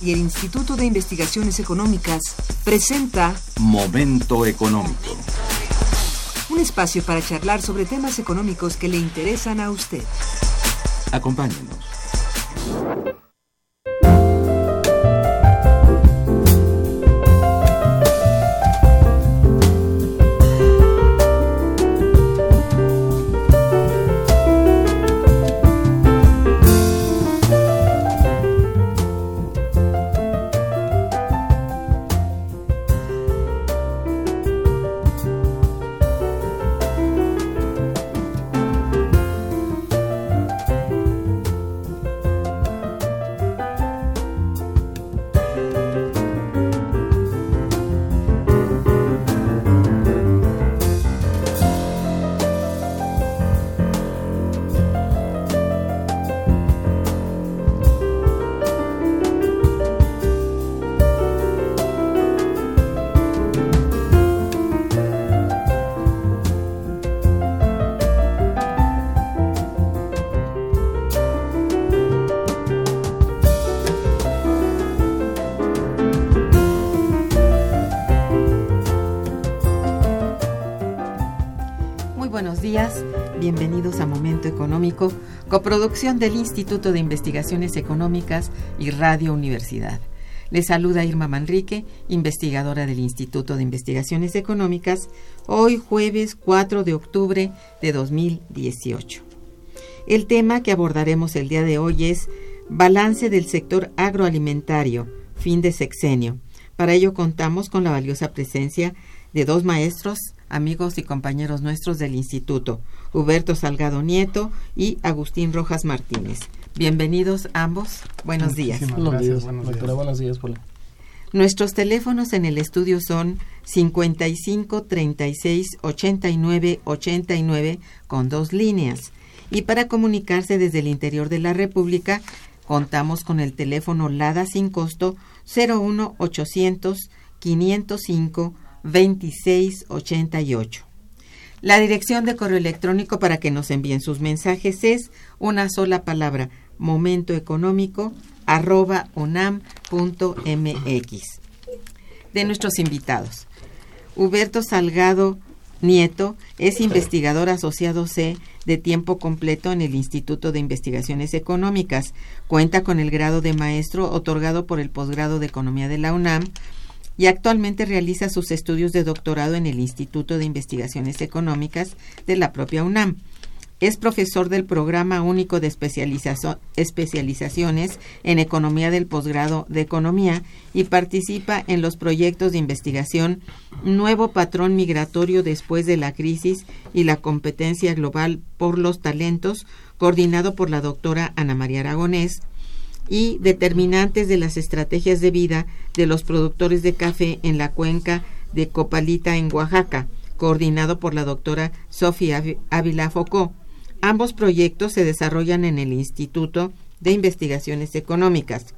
y el Instituto de Investigaciones Económicas presenta Momento Económico. Un espacio para charlar sobre temas económicos que le interesan a usted. Acompáñenos. Bienvenidos a Momento Económico, coproducción del Instituto de Investigaciones Económicas y Radio Universidad. Les saluda Irma Manrique, investigadora del Instituto de Investigaciones Económicas, hoy jueves 4 de octubre de 2018. El tema que abordaremos el día de hoy es Balance del sector agroalimentario, fin de sexenio. Para ello contamos con la valiosa presencia de dos maestros, amigos y compañeros nuestros del instituto, Huberto Salgado Nieto y Agustín Rojas Martínez. Bienvenidos ambos. Buenos días. Buenos días, buenos días. Nuestros teléfonos en el estudio son 55 36 89 89 con dos líneas. Y para comunicarse desde el interior de la República, contamos con el teléfono LADA sin costo 01 800 505 2688. La dirección de correo electrónico para que nos envíen sus mensajes es una sola palabra, momentoeconómico arroba De nuestros invitados. Huberto Salgado Nieto es investigador asociado C de tiempo completo en el Instituto de Investigaciones Económicas. Cuenta con el grado de maestro otorgado por el posgrado de Economía de la UNAM y actualmente realiza sus estudios de doctorado en el Instituto de Investigaciones Económicas de la propia UNAM. Es profesor del Programa Único de Especializaciones en Economía del Posgrado de Economía y participa en los proyectos de investigación Nuevo Patrón Migratorio después de la crisis y la competencia global por los talentos, coordinado por la doctora Ana María Aragonés, y determinantes de las estrategias de vida de los productores de café en la cuenca de Copalita en Oaxaca, coordinado por la doctora Sofía Ávila Focó. Ambos proyectos se desarrollan en el Instituto de Investigaciones Económicas.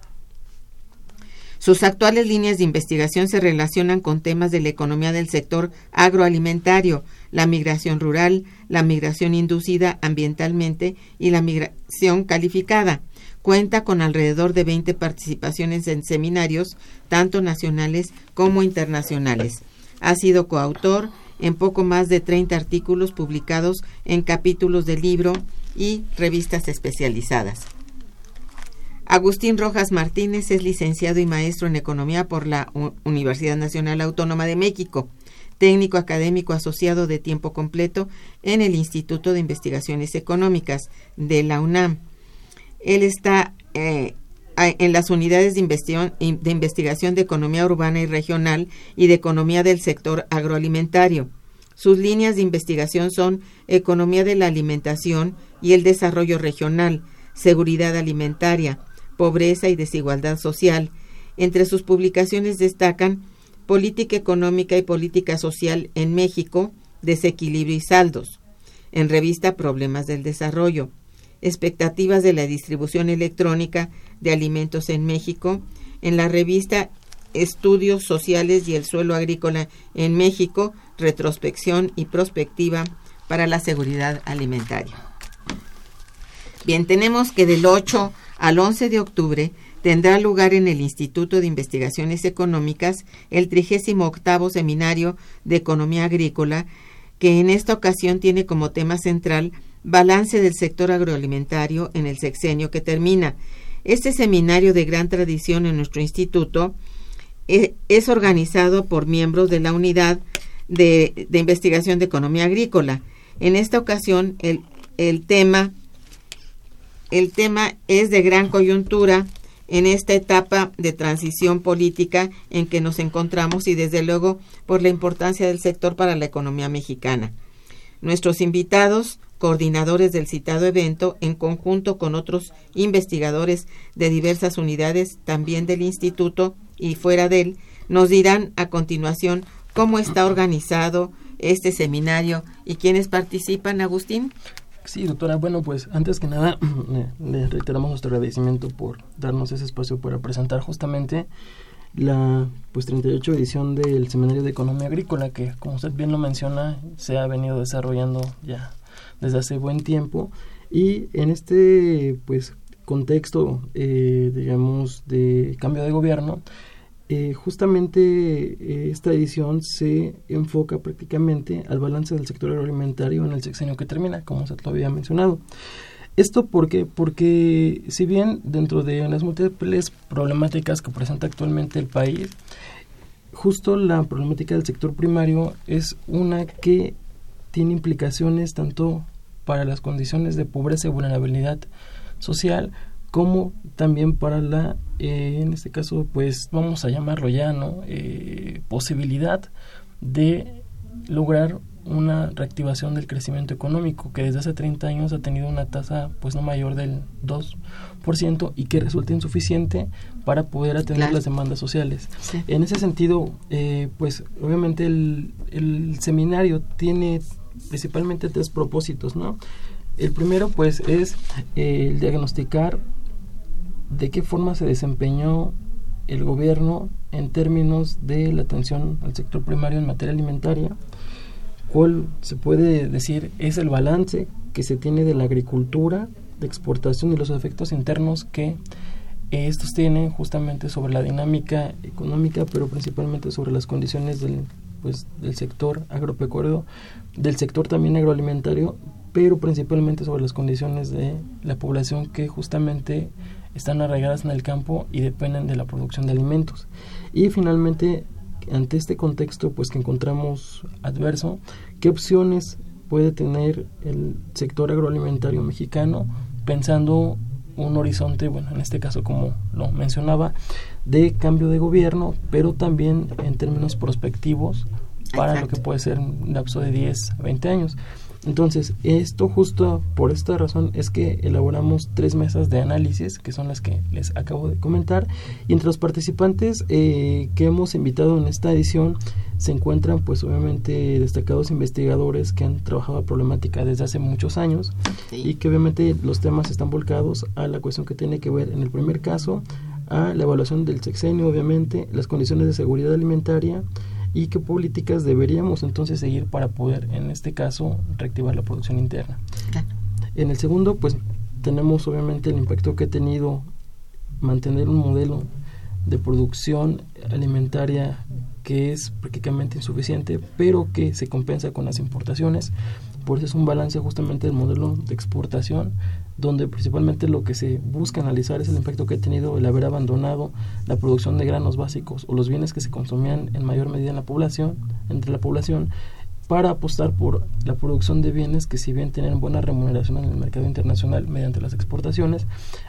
Sus actuales líneas de investigación se relacionan con temas de la economía del sector agroalimentario, la migración rural, la migración inducida ambientalmente y la migración calificada. Cuenta con alrededor de 20 participaciones en seminarios, tanto nacionales como internacionales. Ha sido coautor en poco más de 30 artículos publicados en capítulos de libro y revistas especializadas. Agustín Rojas Martínez es licenciado y maestro en Economía por la Universidad Nacional Autónoma de México, técnico académico asociado de tiempo completo en el Instituto de Investigaciones Económicas de la UNAM él está eh, en las unidades de investigación, de investigación de economía urbana y regional y de economía del sector agroalimentario. Sus líneas de investigación son economía de la alimentación y el desarrollo regional, seguridad alimentaria, pobreza y desigualdad social. Entre sus publicaciones destacan Política Económica y Política Social en México, Desequilibrio y Saldos, en revista Problemas del Desarrollo, Expectativas de la distribución electrónica de alimentos en México, en la revista Estudios Sociales y el Suelo Agrícola en México, Retrospección y Prospectiva para la Seguridad Alimentaria. Bien, tenemos que del 8 al 11 de octubre tendrá lugar en el Instituto de Investigaciones Económicas el 38 Seminario de Economía Agrícola, que en esta ocasión tiene como tema central balance del sector agroalimentario en el sexenio que termina. Este seminario de gran tradición en nuestro instituto eh, es organizado por miembros de la unidad de, investigación de economía agrícola. En esta ocasión el, el tema el tema es de gran coyuntura en esta etapa de transición política en que nos encontramos y desde luego por la importancia del sector para la economía mexicana. Nuestros invitados, coordinadores del citado evento, en conjunto con otros investigadores de diversas unidades, también del instituto y fuera de él, nos dirán a continuación cómo está organizado este seminario y quiénes participan, Agustín. Sí, doctora. Bueno, pues antes que nada le reiteramos nuestro agradecimiento por darnos ese espacio para presentar justamente la pues 38 edición del Seminario de Economía Agrícola que como usted bien lo menciona se ha venido desarrollando ya desde hace buen tiempo y en este pues contexto eh, digamos de cambio de gobierno eh, justamente eh, esta edición se enfoca prácticamente al balance del sector agroalimentario en el sexenio que termina, como se lo había mencionado. ¿Esto por qué? Porque si bien dentro de las múltiples problemáticas que presenta actualmente el país, justo la problemática del sector primario es una que tiene implicaciones tanto para las condiciones de pobreza y vulnerabilidad social como también para la, eh, en este caso, pues vamos a llamarlo ya, ¿no? Eh, posibilidad de lograr una reactivación del crecimiento económico que desde hace 30 años ha tenido una tasa pues no mayor del 2% y que resulta insuficiente para poder atender las demandas sociales. En ese sentido, eh, pues obviamente el, el seminario tiene principalmente tres propósitos, ¿no? El primero pues es el diagnosticar de qué forma se desempeñó el gobierno en términos de la atención al sector primario en materia alimentaria, cuál se puede decir es el balance que se tiene de la agricultura, de exportación y los efectos internos que estos tienen justamente sobre la dinámica económica, pero principalmente sobre las condiciones del, pues, del sector agropecuario, del sector también agroalimentario, pero principalmente sobre las condiciones de la población que justamente están arraigadas en el campo y dependen de la producción de alimentos. Y finalmente, ante este contexto pues que encontramos adverso, ¿qué opciones puede tener el sector agroalimentario mexicano pensando un horizonte, bueno, en este caso como lo mencionaba, de cambio de gobierno, pero también en términos prospectivos para lo que puede ser un lapso de 10 a 20 años. Entonces, esto justo por esta razón es que elaboramos tres mesas de análisis, que son las que les acabo de comentar, y entre los participantes eh, que hemos invitado en esta edición se encuentran pues obviamente destacados investigadores que han trabajado la problemática desde hace muchos años y que obviamente los temas están volcados a la cuestión que tiene que ver en el primer caso a la evaluación del sexenio obviamente, las condiciones de seguridad alimentaria, y qué políticas deberíamos entonces seguir para poder, en este caso, reactivar la producción interna. En el segundo, pues tenemos obviamente el impacto que ha tenido mantener un modelo de producción alimentaria que es prácticamente insuficiente, pero que se compensa con las importaciones. Por eso es un balance justamente del modelo de exportación donde principalmente lo que se busca analizar es el impacto que ha tenido el haber abandonado la producción de granos básicos o los bienes que se consumían en mayor medida en la población, entre la población, para apostar por la producción de bienes que si bien tienen buena remuneración en el mercado internacional mediante las exportaciones,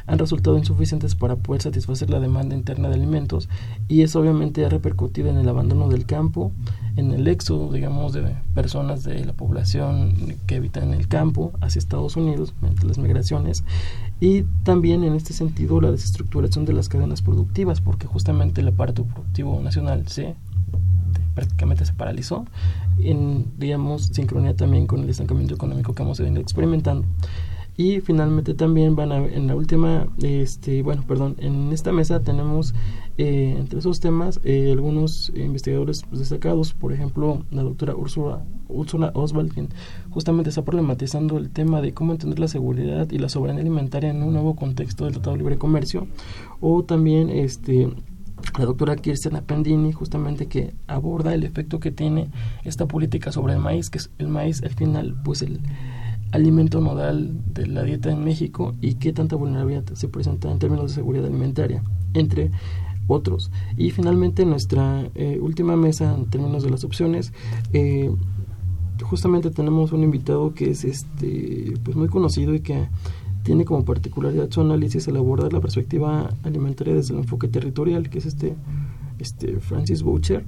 han resultado insuficientes para poder satisfacer la demanda interna de alimentos y eso obviamente ha repercutido en el abandono del campo, en el éxodo, digamos, de personas de la población que habitan el campo hacia Estados Unidos mediante las migraciones y también en este sentido la desestructuración de las cadenas productivas porque justamente el aparato productivo nacional se prácticamente se paralizó, en, digamos, sincronía también con el estancamiento económico que hemos venido experimentando. Y finalmente también van a, en la última, este, bueno, perdón, en esta mesa tenemos eh, entre esos temas eh, algunos investigadores pues, destacados, por ejemplo, la doctora Úrsula, Úrsula Oswald, quien justamente está problematizando el tema de cómo entender la seguridad y la soberanía alimentaria en un nuevo contexto del Tratado de Libre Comercio, o también este la doctora Kirsten Appendini, justamente que aborda el efecto que tiene esta política sobre el maíz, que es el maíz al final, pues el alimento nodal de la dieta en México y qué tanta vulnerabilidad se presenta en términos de seguridad alimentaria, entre otros. Y finalmente nuestra eh, última mesa en términos de las opciones, eh, justamente tenemos un invitado que es este pues muy conocido y que tiene como particularidad su análisis el abordar la perspectiva alimentaria desde el enfoque territorial, que es este, este Francis Boucher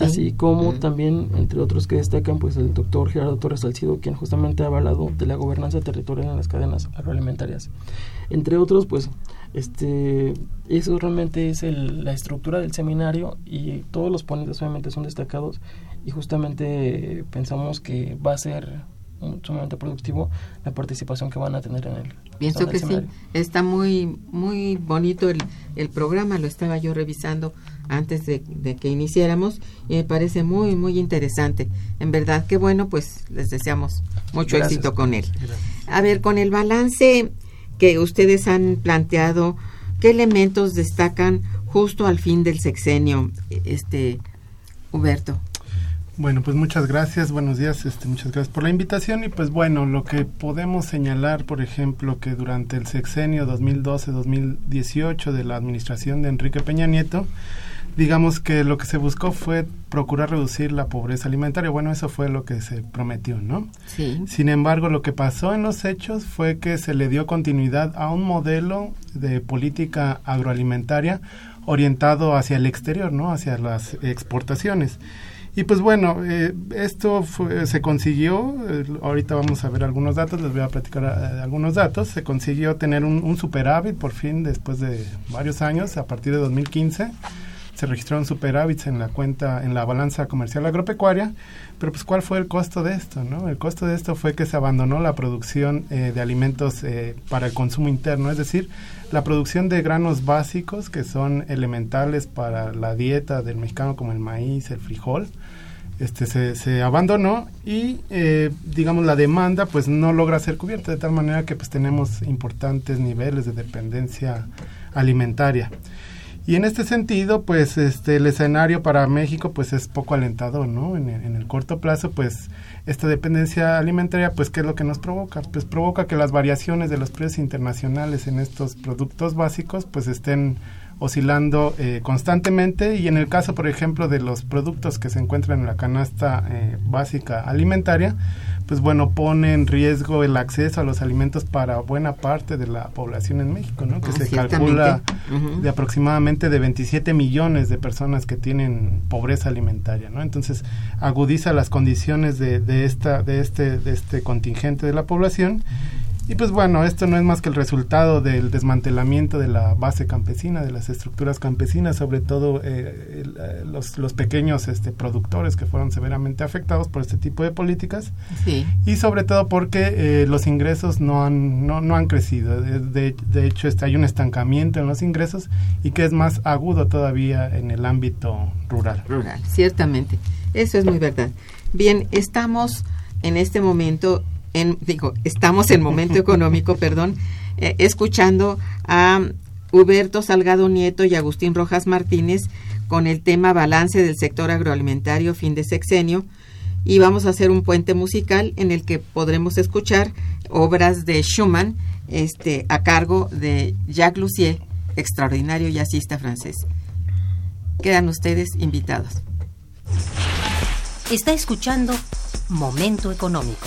así como también, entre otros que destacan, pues el doctor Gerardo Torres Salcido, quien justamente ha hablado de la gobernanza territorial en las cadenas agroalimentarias. Entre otros, pues este eso realmente es la estructura del seminario y todos los ponentes obviamente son destacados y justamente pensamos que va a ser sumamente productivo la participación que van a tener en el pienso que sí está muy muy bonito el, el programa lo estaba yo revisando antes de, que iniciáramos y me parece muy, muy interesante. En verdad, qué bueno, pues les deseamos mucho éxito con él. A ver, con el balance que ustedes han planteado, ¿qué elementos destacan justo al fin del sexenio, este Huberto? Bueno, pues muchas gracias, buenos días, este, muchas gracias por la invitación y pues bueno, lo que podemos señalar, por ejemplo, que durante el sexenio 2012-2018 de la administración de Enrique Peña Nieto, digamos que lo que se buscó fue procurar reducir la pobreza alimentaria. Bueno, eso fue lo que se prometió, ¿no? Sí. Sin embargo, lo que pasó en los hechos fue que se le dio continuidad a un modelo de política agroalimentaria orientado hacia el exterior, ¿no? Hacia las exportaciones. Y pues bueno, eh, esto se consiguió, ahorita vamos a ver algunos datos, les voy a platicar eh, algunos datos, se consiguió tener un, un superávit por fin después de varios años, a partir de 2015 se registraron superávits en la cuenta, en la balanza comercial agropecuaria, pero pues ¿cuál fue el costo de esto? No? El costo de esto fue que se abandonó la producción eh, de alimentos eh, para el consumo interno, es decir, la producción de granos básicos que son elementales para la dieta del mexicano como el maíz, el frijol, este, se, se abandonó y eh, digamos la demanda pues no logra ser cubierta de tal manera que pues tenemos importantes niveles de dependencia alimentaria. Y en este sentido, pues este el escenario para México pues es poco alentador, ¿no? En, en, el corto plazo, pues esta dependencia alimentaria, pues ¿qué es lo que nos provoca? Pues provoca que las variaciones de los precios internacionales en estos productos básicos pues estén oscilando eh, constantemente y en el caso, por ejemplo, de los productos que se encuentran en la canasta eh, básica alimentaria, pues bueno, pone en riesgo el acceso a los alimentos para buena parte de la población en México, ¿no? Que ah, se calcula de aproximadamente de 27 millones de personas que tienen pobreza alimentaria, ¿no? Entonces, agudiza las condiciones de, de, esta, de, este, de este contingente de la población y pues bueno, esto no es más que el resultado del desmantelamiento de la base campesina, de las estructuras campesinas, sobre todo eh, eh, los, los, pequeños este, productores que fueron severamente afectados por este tipo de políticas. Sí. Y sobre todo porque eh, los ingresos no han, no, no han crecido. De, de hecho, este, hay un estancamiento en los ingresos y que es más agudo todavía en el ámbito rural. Rural, ciertamente. Eso es muy verdad. Bien, estamos en este momento digo, estamos en momento económico, perdón, eh, escuchando a Huberto Salgado Nieto y Agustín Rojas Martínez con el tema balance del sector agroalimentario fin de sexenio y vamos a hacer un puente musical en el que podremos escuchar obras de Schumann este, a cargo de Jacques Lussier, extraordinario jazzista francés. Quedan ustedes invitados. Está escuchando Momento Económico.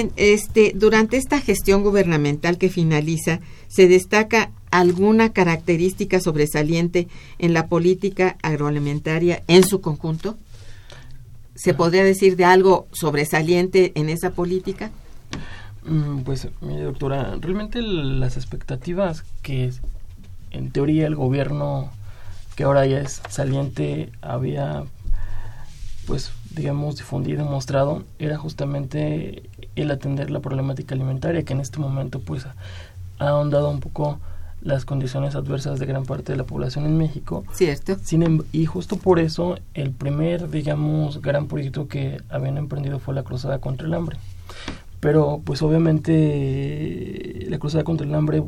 Bien, este, durante esta gestión gubernamental que finaliza, ¿se destaca alguna característica sobresaliente en la política agroalimentaria en su conjunto? ¿Se podría decir de algo sobresaliente en esa política? Mm, Pues, mire, doctora, realmente las expectativas que en teoría el gobierno que ahora ya es saliente había, pues, digamos, difundido, mostrado, era justamente el atender la problemática alimentaria, que en este momento, pues, ha ahondado un poco las condiciones adversas de gran parte de la población en México. Cierto. Sin em- y justo por eso, el primer, digamos, gran proyecto que habían emprendido fue la Cruzada contra el Hambre. Pero, pues obviamente, la Cruzada contra el Hambre,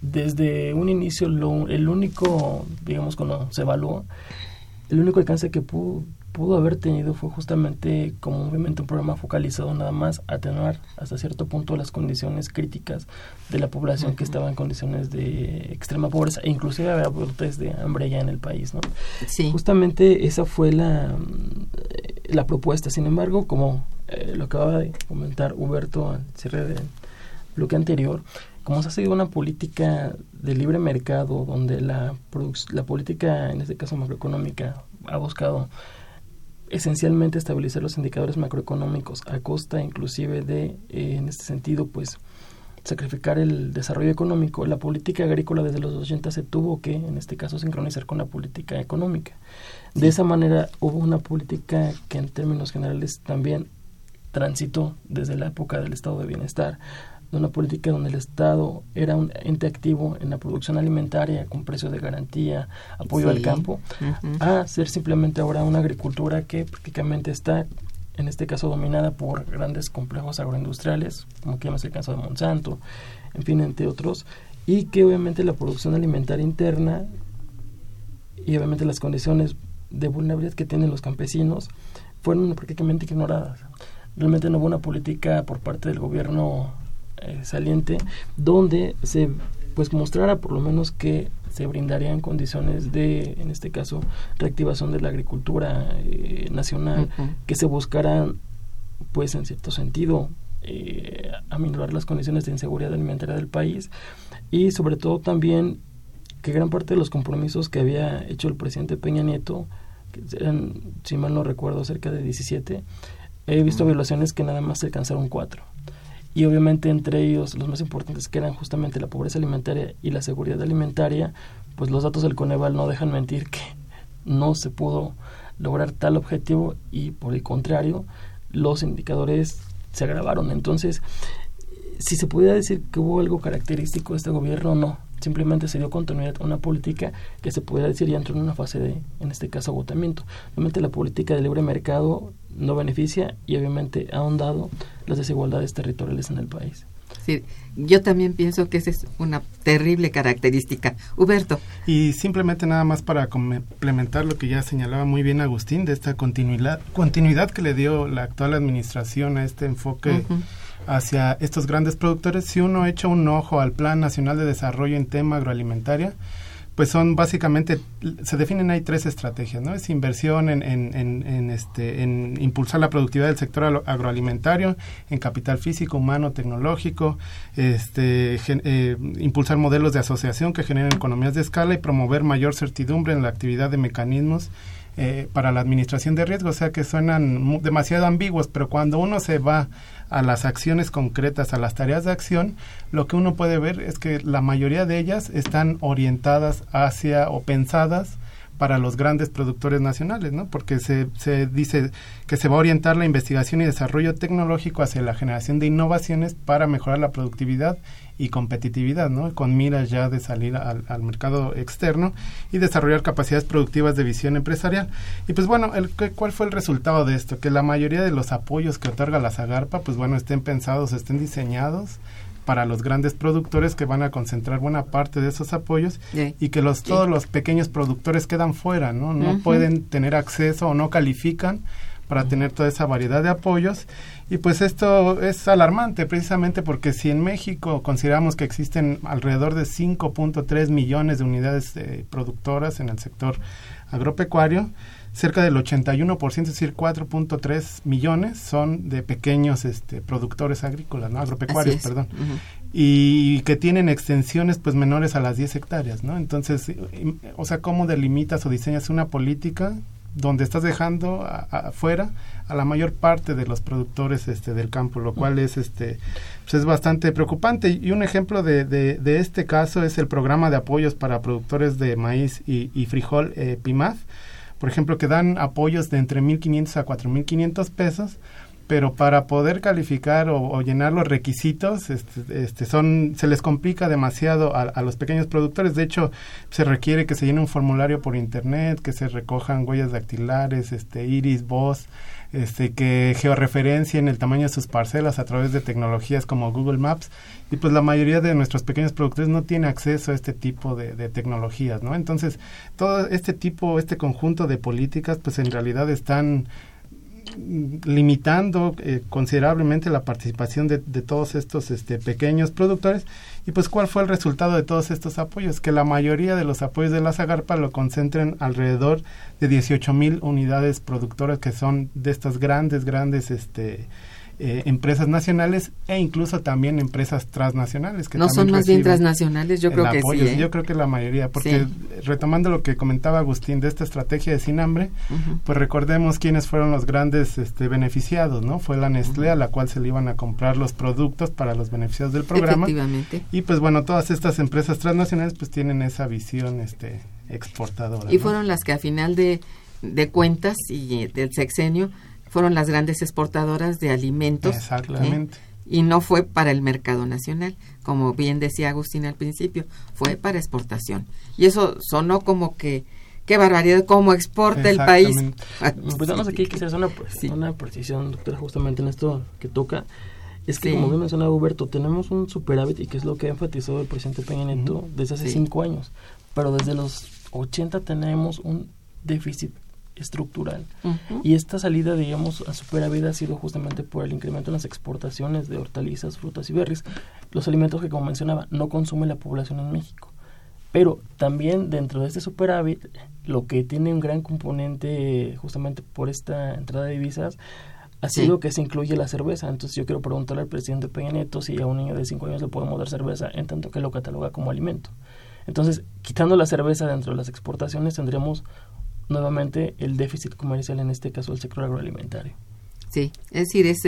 desde un inicio, lo- el único, digamos, cuando se evaluó, el único alcance que pudo, pudo haber tenido fue justamente como obviamente un programa focalizado nada más a atenuar hasta cierto punto las condiciones críticas de la población que estaba en condiciones de extrema pobreza e inclusive había brotes de hambre ya en el país, ¿no? Sí. Justamente esa fue la, eh, la propuesta. Sin embargo, como eh, lo acaba de comentar Huberto al cierre del bloque anterior, como se ha seguido una política de libre mercado donde la, la política, en este caso macroeconómica, ha buscado esencialmente estabilizar los indicadores macroeconómicos a costa inclusive de, eh, en este sentido, pues sacrificar el desarrollo económico. La política agrícola desde los 80 se tuvo que, en este caso, sincronizar con la política económica. De esa manera hubo una política que en términos generales también transitó desde la época del estado de bienestar, de una política donde el Estado era un ente activo en la producción alimentaria con precios de garantía, apoyo al campo, a ser simplemente ahora una agricultura que prácticamente está, en este caso, dominada por grandes complejos agroindustriales, como que es el caso de Monsanto, en fin, entre otros, y que obviamente la producción alimentaria interna y obviamente las condiciones de vulnerabilidad que tienen los campesinos fueron prácticamente ignoradas. Realmente no hubo una política por parte del gobierno eh, saliente donde se pues mostrara por lo menos que se brindarían condiciones de, en este caso, reactivación de la agricultura eh, nacional, que se buscaran, pues en cierto sentido, eh, aminorar las condiciones de inseguridad alimentaria del país y sobre todo también que gran parte de los compromisos que había hecho el presidente Peña Nieto, que eran, si mal no recuerdo, cerca de 17, he visto violaciones que nada más se alcanzaron cuatro. Y obviamente entre ellos los más importantes que eran justamente la pobreza alimentaria y la seguridad alimentaria, pues los datos del Coneval no dejan mentir que no se pudo lograr tal objetivo y por el contrario los indicadores se agravaron. Entonces, si se pudiera decir que hubo algo característico de este gobierno, no. Simplemente se dio continuidad a una política que se pudiera decir ya entró en una fase de, en este caso, agotamiento. Obviamente la política de libre mercado no beneficia y obviamente ha ahondado las desigualdades territoriales en el país. Sí, yo también pienso que esa es una terrible característica. Huberto, Y simplemente nada más para complementar lo que ya señalaba muy bien Agustín, de esta continuidad, continuidad que le dio la actual administración a este enfoque hacia estos grandes productores, si uno echa un ojo al Plan Nacional de Desarrollo en tema agroalimentaria, pues son básicamente, se definen ahí tres estrategias, ¿no? Es inversión en, en, en, este, en impulsar la productividad del sector agroalimentario, en capital físico, humano, tecnológico, este, eh, impulsar modelos de asociación que generen economías de escala y promover mayor certidumbre en la actividad de mecanismos eh, para la administración de riesgo, o sea que suenan demasiado ambiguos, pero cuando uno se va a las acciones concretas, a las tareas de acción, lo que uno puede ver es que la mayoría de ellas están orientadas hacia o pensadas para los grandes productores nacionales, ¿no? Porque se, se dice que se va a orientar la investigación y desarrollo tecnológico hacia la generación de innovaciones para mejorar la productividad y competitividad, ¿no? Con miras ya de salir al, mercado externo y desarrollar capacidades productivas de visión empresarial. Y pues bueno, el, ¿cuál fue el resultado de esto? Que la mayoría de los apoyos que otorga la Zagarpa, pues bueno, estén pensados, estén diseñados para los grandes productores que van a concentrar buena parte de esos apoyos y que los todos los pequeños productores quedan fuera, ¿no? No pueden tener acceso o no califican para tener toda esa variedad de apoyos. Y pues esto es alarmante precisamente porque si en México consideramos que existen alrededor de 5.3 millones de unidades eh, productoras en el sector agropecuario, cerca del 81%, es decir, 4.3 millones son de pequeños este, productores agrícolas, ¿no? agropecuarios, perdón. Y que tienen extensiones pues menores a las 10 hectáreas, ¿no? Entonces, o sea, ¿cómo delimitas o diseñas una política donde estás dejando afuera a, la mayor parte de los productores este del campo, lo cual es este pues es bastante preocupante. Y un ejemplo de, de, este caso es el programa de apoyos para productores de maíz y, frijol eh, PIMAF, por ejemplo, que dan apoyos de entre 1.500 a 4.500 pesos pero para poder calificar o, llenar los requisitos este, este, son se les complica demasiado a, los pequeños productores. De hecho se requiere que se llene un formulario por internet que se recojan huellas dactilares este iris voz este que georreferencien el tamaño de sus parcelas a través de tecnologías como Google Maps y pues la mayoría de nuestros pequeños productores no tiene acceso a este tipo de, de tecnologías no entonces todo este tipo este conjunto de políticas pues en realidad están limitando eh, considerablemente la participación de, todos estos este, pequeños productores. Y pues, ¿cuál fue el resultado de todos estos apoyos? Que la mayoría de los apoyos de la Zagarpa lo concentren alrededor de 18 mil unidades productoras que son de estas grandes, grandes este, eh, empresas nacionales e incluso también empresas transnacionales. Que no son más bien transnacionales, yo creo que sí. ¿eh? Yo creo que la mayoría, porque retomando lo que comentaba Agustín de esta estrategia de Sin Hambre, pues recordemos quiénes fueron los grandes este, beneficiados, ¿no? Fue la Nestlé a la cual se le iban a comprar los productos para los beneficiados del programa. Efectivamente. Y pues bueno, todas estas empresas transnacionales pues tienen esa visión este, exportadora. Y fueron las que a final de, de cuentas y del sexenio fueron las grandes exportadoras de alimentos. Exactamente. Y no fue para el mercado nacional, como bien decía Agustín al principio, fue para exportación. Y eso sonó como que, qué barbaridad, cómo exporta el país. Pues vamos aquí que hacer una, una precisión, doctora, justamente en esto que toca. Es que, como bien mencionaba Huberto, tenemos un superávit y que es lo que ha enfatizado el presidente Peña Nieto desde hace cinco años. Pero desde los 80 tenemos un déficit estructural. Y esta salida, digamos, a superávit ha sido justamente por el incremento en las exportaciones de hortalizas, frutas y berries, los alimentos que, como mencionaba, no consume la población en México. Pero también dentro de este superávit, lo que tiene un gran componente justamente por esta entrada de divisas ha sido que se incluye la cerveza. Entonces yo quiero preguntarle al presidente Peña Nieto si a un niño de 5 años le podemos dar cerveza en tanto que lo cataloga como alimento. Entonces, quitando la cerveza dentro de las exportaciones, tendríamos nuevamente el déficit comercial, en este caso el sector agroalimentario. Sí, es decir, es,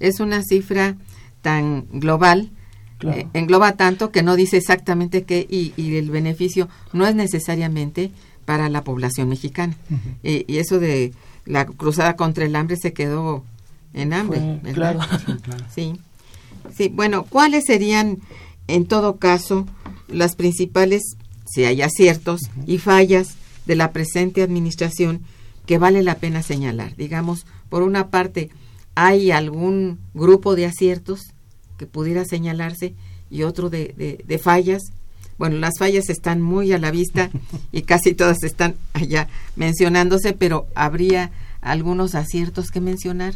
es una cifra tan global, eh, engloba tanto que no dice exactamente qué y, y, el beneficio no es necesariamente para la población mexicana. y, eso de la cruzada contra el hambre se quedó en hambre. claro. Sí, sí. Bueno, ¿cuáles serían en todo caso las principales, si hay aciertos y fallas de la presente administración que vale la pena señalar. Digamos, por una parte, hay algún grupo de aciertos que pudiera señalarse y otro de, de, fallas. Bueno, las fallas están muy a la vista y casi todas están allá mencionándose, pero habría algunos aciertos que mencionar.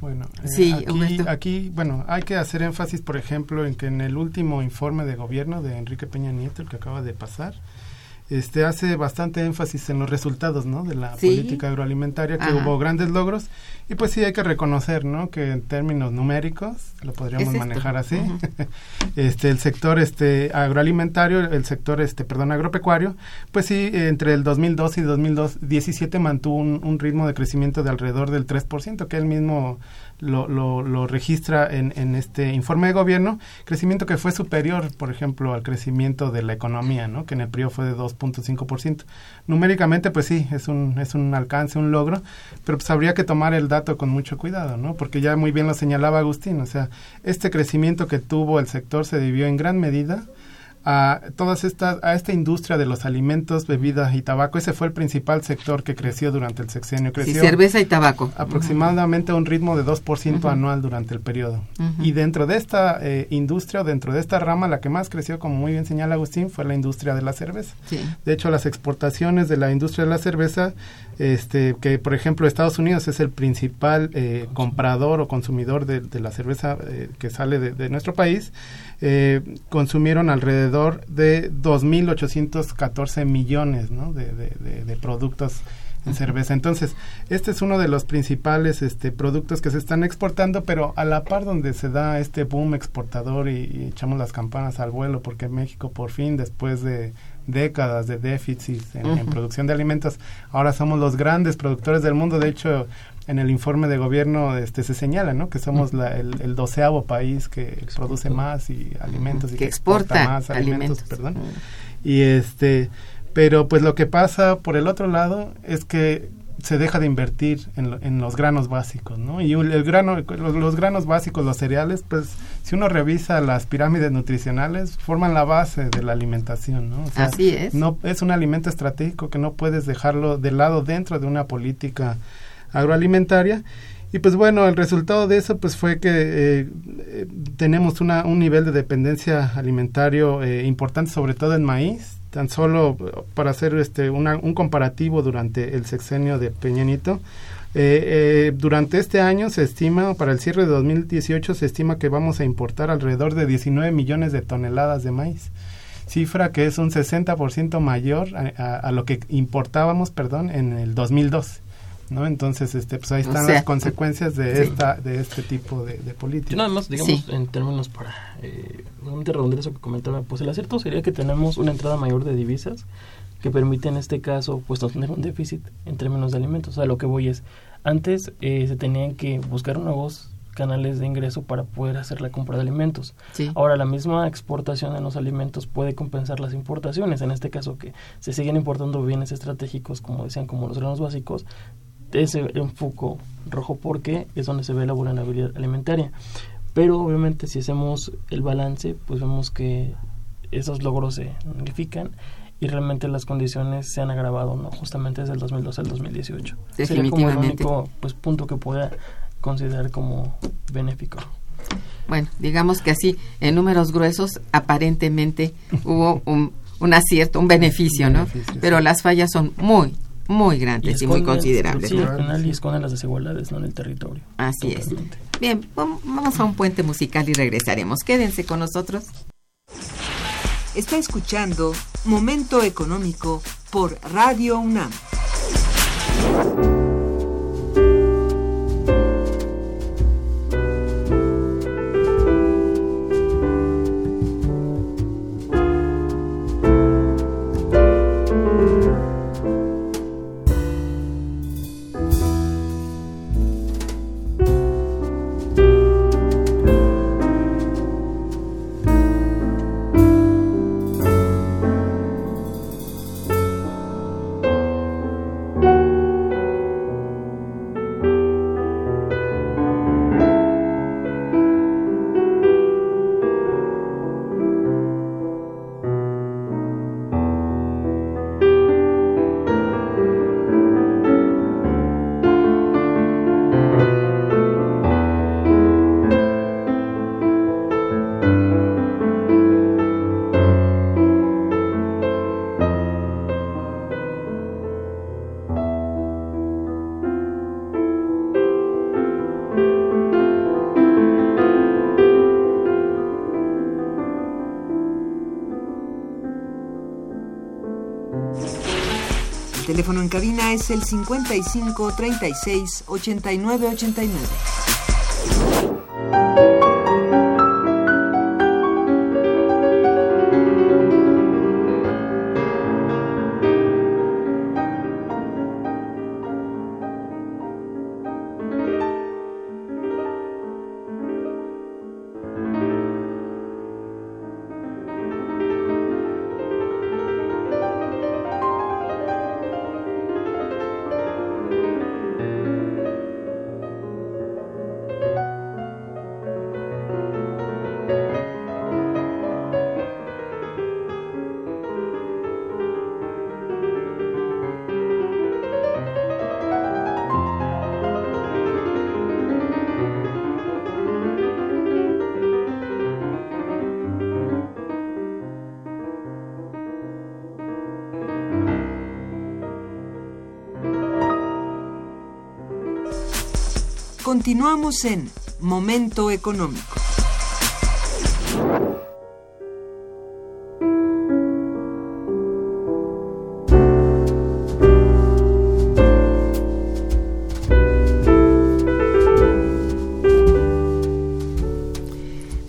Bueno, eh, Sí, aquí, aquí, bueno, hay que hacer énfasis, por ejemplo, en que en el último informe de gobierno de Enrique Peña Nieto, el que acaba de pasar, este hace bastante énfasis en los resultados, ¿no? De la Sí. política agroalimentaria, que Ajá. hubo grandes logros y pues sí hay que reconocer, ¿no? Que en términos numéricos lo podríamos Es manejar así. Este el sector este agroalimentario, el sector este perdón agropecuario, pues sí entre el 2012 y 2017 mantuvo un, un ritmo de crecimiento de alrededor del 3%, que él mismo lo, lo, lo registra en, en este informe de gobierno, crecimiento que fue superior, por ejemplo, al crecimiento de la economía, ¿no? que en el periodo fue de 2.5%. Numéricamente, pues sí, es un, es un alcance, un logro, pero pues habría que tomar el dato con mucho cuidado, ¿no? porque ya muy bien lo señalaba Agustín, o sea, este crecimiento que tuvo el sector se debió en gran medida a todas estas a esta industria de los alimentos, bebidas y tabaco. Ese fue el principal sector que creció durante el sexenio. Sí, Creció cerveza y tabaco. aproximadamente a un ritmo de 2% Ujú. anual durante el periodo. Y dentro de esta eh, industria, o dentro de esta rama, la que más creció, como muy bien señala Agustín, fue la industria de la cerveza. Sí. De hecho, las exportaciones de la industria de la cerveza, este, que por ejemplo Estados Unidos es el principal eh, comprador o consumidor de, de la cerveza eh, que sale de, de nuestro país, eh, consumieron alrededor de 2.814 millones ¿no? de, de- productos en cerveza. Entonces, este es uno de los principales este, productos que se están exportando, pero a la par donde se da este boom exportador y, y echamos las campanas al vuelo, porque México por fin, después de décadas de déficit en, producción de alimentos, ahora somos los grandes productores del mundo. De hecho, en el informe de gobierno este, se señala ¿no? que somos la- el, el doceavo país que produce más y alimentos y que exporta más alimentos, alimentos. perdón. Y este, pero pues lo que pasa por el otro lado es que se deja de invertir en, en los granos básicos, ¿no? Y el, el grano, los, los granos básicos, los cereales, pues si uno revisa las pirámides nutricionales, forman la base de la alimentación, ¿no? O sea, Así es. No es un alimento estratégico que no puedes dejarlo de lado dentro de una política agroalimentaria. Y pues bueno, el resultado de eso pues fue que eh, eh, tenemos una, un nivel de dependencia alimentario eh, importante, sobre todo en maíz. Tan solo para hacer este una- un comparativo durante el sexenio de Peña Nieto, eh, eh, durante este año se estima, para el cierre de 2018, se estima que vamos a importar alrededor de 19 millones de toneladas de maíz cifra que es un 60% mayor a, a- a lo que importábamos, perdón, en el 2012. ¿No? Entonces, este, pues ahí O están sea, las consecuencias de sí. esta, de este tipo de, de política. Nada más, digamos, Sí. en términos para eh, nuevamente redondear eso que comentaba, pues el acierto sería que tenemos una entrada mayor de divisas que permite en este caso pues no tener un déficit en términos de alimentos. O sea, lo que voy es, antes eh, se tenían que buscar nuevos canales de ingreso para poder hacer la compra de alimentos. Sí. Ahora, la misma exportación de los alimentos puede compensar las importaciones. En este caso, que se siguen importando bienes estratégicos, como decían, como los granos básicos, ese enfoco rojo porque es donde se ve la vulnerabilidad alimentaria. Pero obviamente si hacemos el balance, pues vemos que esos logros se nullifican y realmente las condiciones se han agravado, ¿no? Justamente desde el 2012 al 2018. Sería como el único pues, punto que pueda considerar como benéfico. Bueno, digamos que así, en números gruesos, aparentemente hubo un, un acierto, un beneficio, ¿no? Beneficio, Pero las fallas son muy, muy grandes y, muy considerables. Sí, ¿no? al final y esconde las desigualdades, no en el territorio. Así es. Bien, vam- vamos a un puente musical y regresaremos. Quédense con nosotros. Está escuchando Momento Económico por Radio UNAM. Teléfono en cabina es el 55 36 89 89. Continuamos en Momento Económico.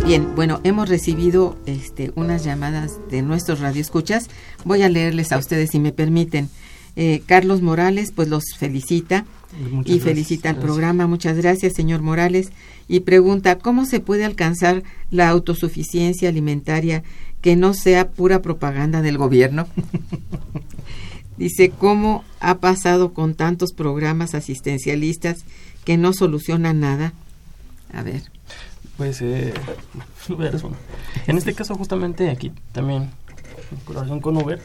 Bien, bueno, hemos recibido este, unas llamadas de nuestros radioescuchas. Voy a leerles a ustedes si me permiten. Eh, Carlos Morales, pues los felicita y felicita al programa. Muchas gracias, señor Morales. Y pregunta, ¿cómo se puede alcanzar la autosuficiencia alimentaria que no sea pura propaganda del gobierno? Dice, ¿cómo ha pasado con tantos programas asistencialistas que no solucionan nada? A ver. Pues, eh, en este caso justamente aquí también, en colaboración con Uber,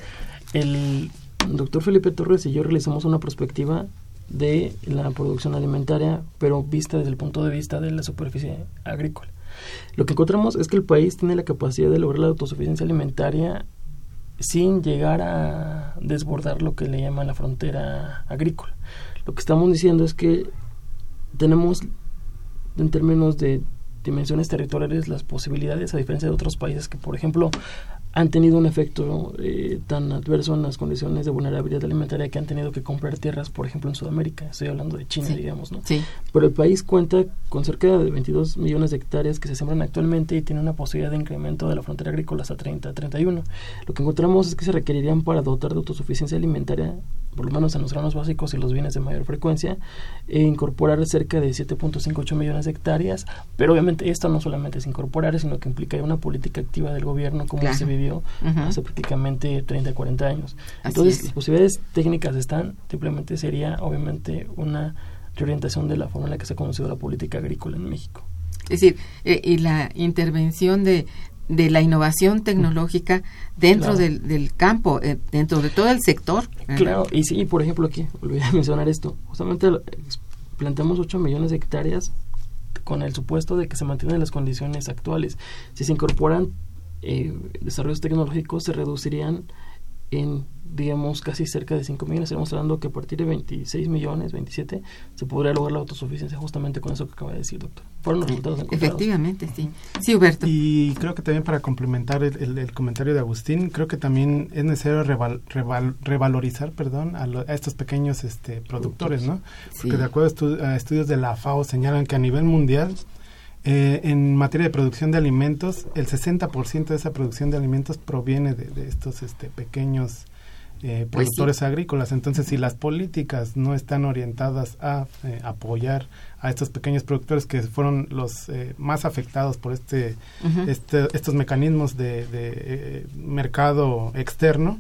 el doctor Felipe Torres y yo realizamos una perspectiva de la producción alimentaria, pero vista desde el punto de vista de la superficie agrícola. Lo que encontramos es que el país tiene la capacidad de lograr la autosuficiencia alimentaria sin llegar a desbordar lo que le llaman la frontera agrícola. Lo que estamos diciendo es que tenemos, en términos de dimensiones territoriales, las posibilidades, a diferencia de otros países que, por ejemplo, han tenido un efecto eh, tan adverso en las condiciones de vulnerabilidad alimentaria que han tenido que comprar tierras, por ejemplo, en Sudamérica. Estoy hablando de China, digamos, ¿no? Sí. Pero el país cuenta con cerca de 22 millones de hectáreas que se sembran actualmente y tiene una posibilidad de incremento de la frontera agrícola hasta 30, 31. Lo que encontramos es que se requerirían para dotar de autosuficiencia alimentaria por lo menos en los granos básicos y los bienes de mayor frecuencia, e incorporar cerca de 7.58 millones de hectáreas, pero obviamente esto no solamente es incorporar, sino que implica una política activa del gobierno como se vivió hace prácticamente 30, 40 años. Entonces, las posibilidades técnicas están, simplemente sería obviamente una reorientación de la forma en la que se ha conocido la política agrícola en México. Es decir, eh, y la intervención de, de la innovación tecnológica dentro del, del, campo, eh, dentro de todo el sector. Claro, y sí, por ejemplo aquí, olvidé mencionar esto, justamente planteamos 8 millones de hectáreas con el supuesto de que se mantienen las condiciones actuales. Si se incorporan eh, desarrollos tecnológicos, se reducirían en digamos, casi cerca de 5 millones. Estamos hablando que a partir de 26 millones, 27, se podría lograr la autosuficiencia justamente con eso que acaba de decir, doctor. Fueron los resultados Efectivamente, sí. Sí, Huberto. Y creo que también para complementar el, comentario de Agustín, creo que también es necesario revalorizar perdón, a, estos pequeños este, productores, ¿no? Porque de acuerdo a, estudios de la FAO señalan que a nivel mundial eh, en materia de producción de alimentos, el 60% de esa producción de alimentos proviene de, de estos este, pequeños eh, pues productores agrícolas. Entonces, si las políticas no están orientadas a eh, apoyar a estos pequeños productores que fueron los eh, más afectados por este, este estos mecanismos de, mercado externo,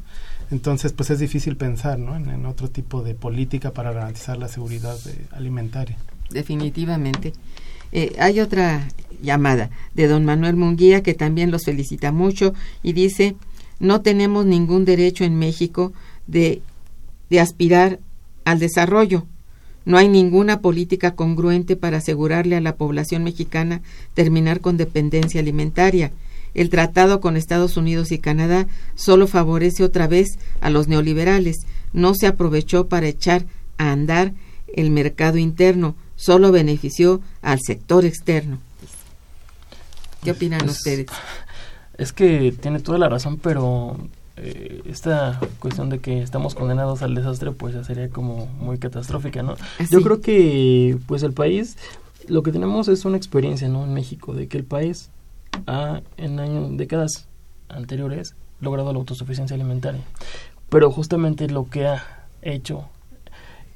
entonces pues es difícil pensar ¿no? en, otro tipo de política para garantizar la seguridad alimentaria. Definitivamente. Hay otra llamada de don Manuel Munguía que también los felicita mucho y dice no tenemos ningún derecho en México de, de aspirar al desarrollo. No hay ninguna política congruente para asegurarle a la población mexicana terminar con dependencia alimentaria. El tratado con Estados Unidos y Canadá solo favorece otra vez a los neoliberales. No se aprovechó para echar a andar el mercado interno, solo benefició al sector externo. ¿Qué opinan pues, ustedes? Es que tiene toda la razón, pero eh, esta cuestión de que estamos condenados al desastre pues ya sería como muy catastrófica, ¿no? Yo creo que pues el país lo que tenemos es una experiencia, ¿no? En México de que el país ha en años décadas anteriores logrado la autosuficiencia alimentaria. Pero justamente lo que ha hecho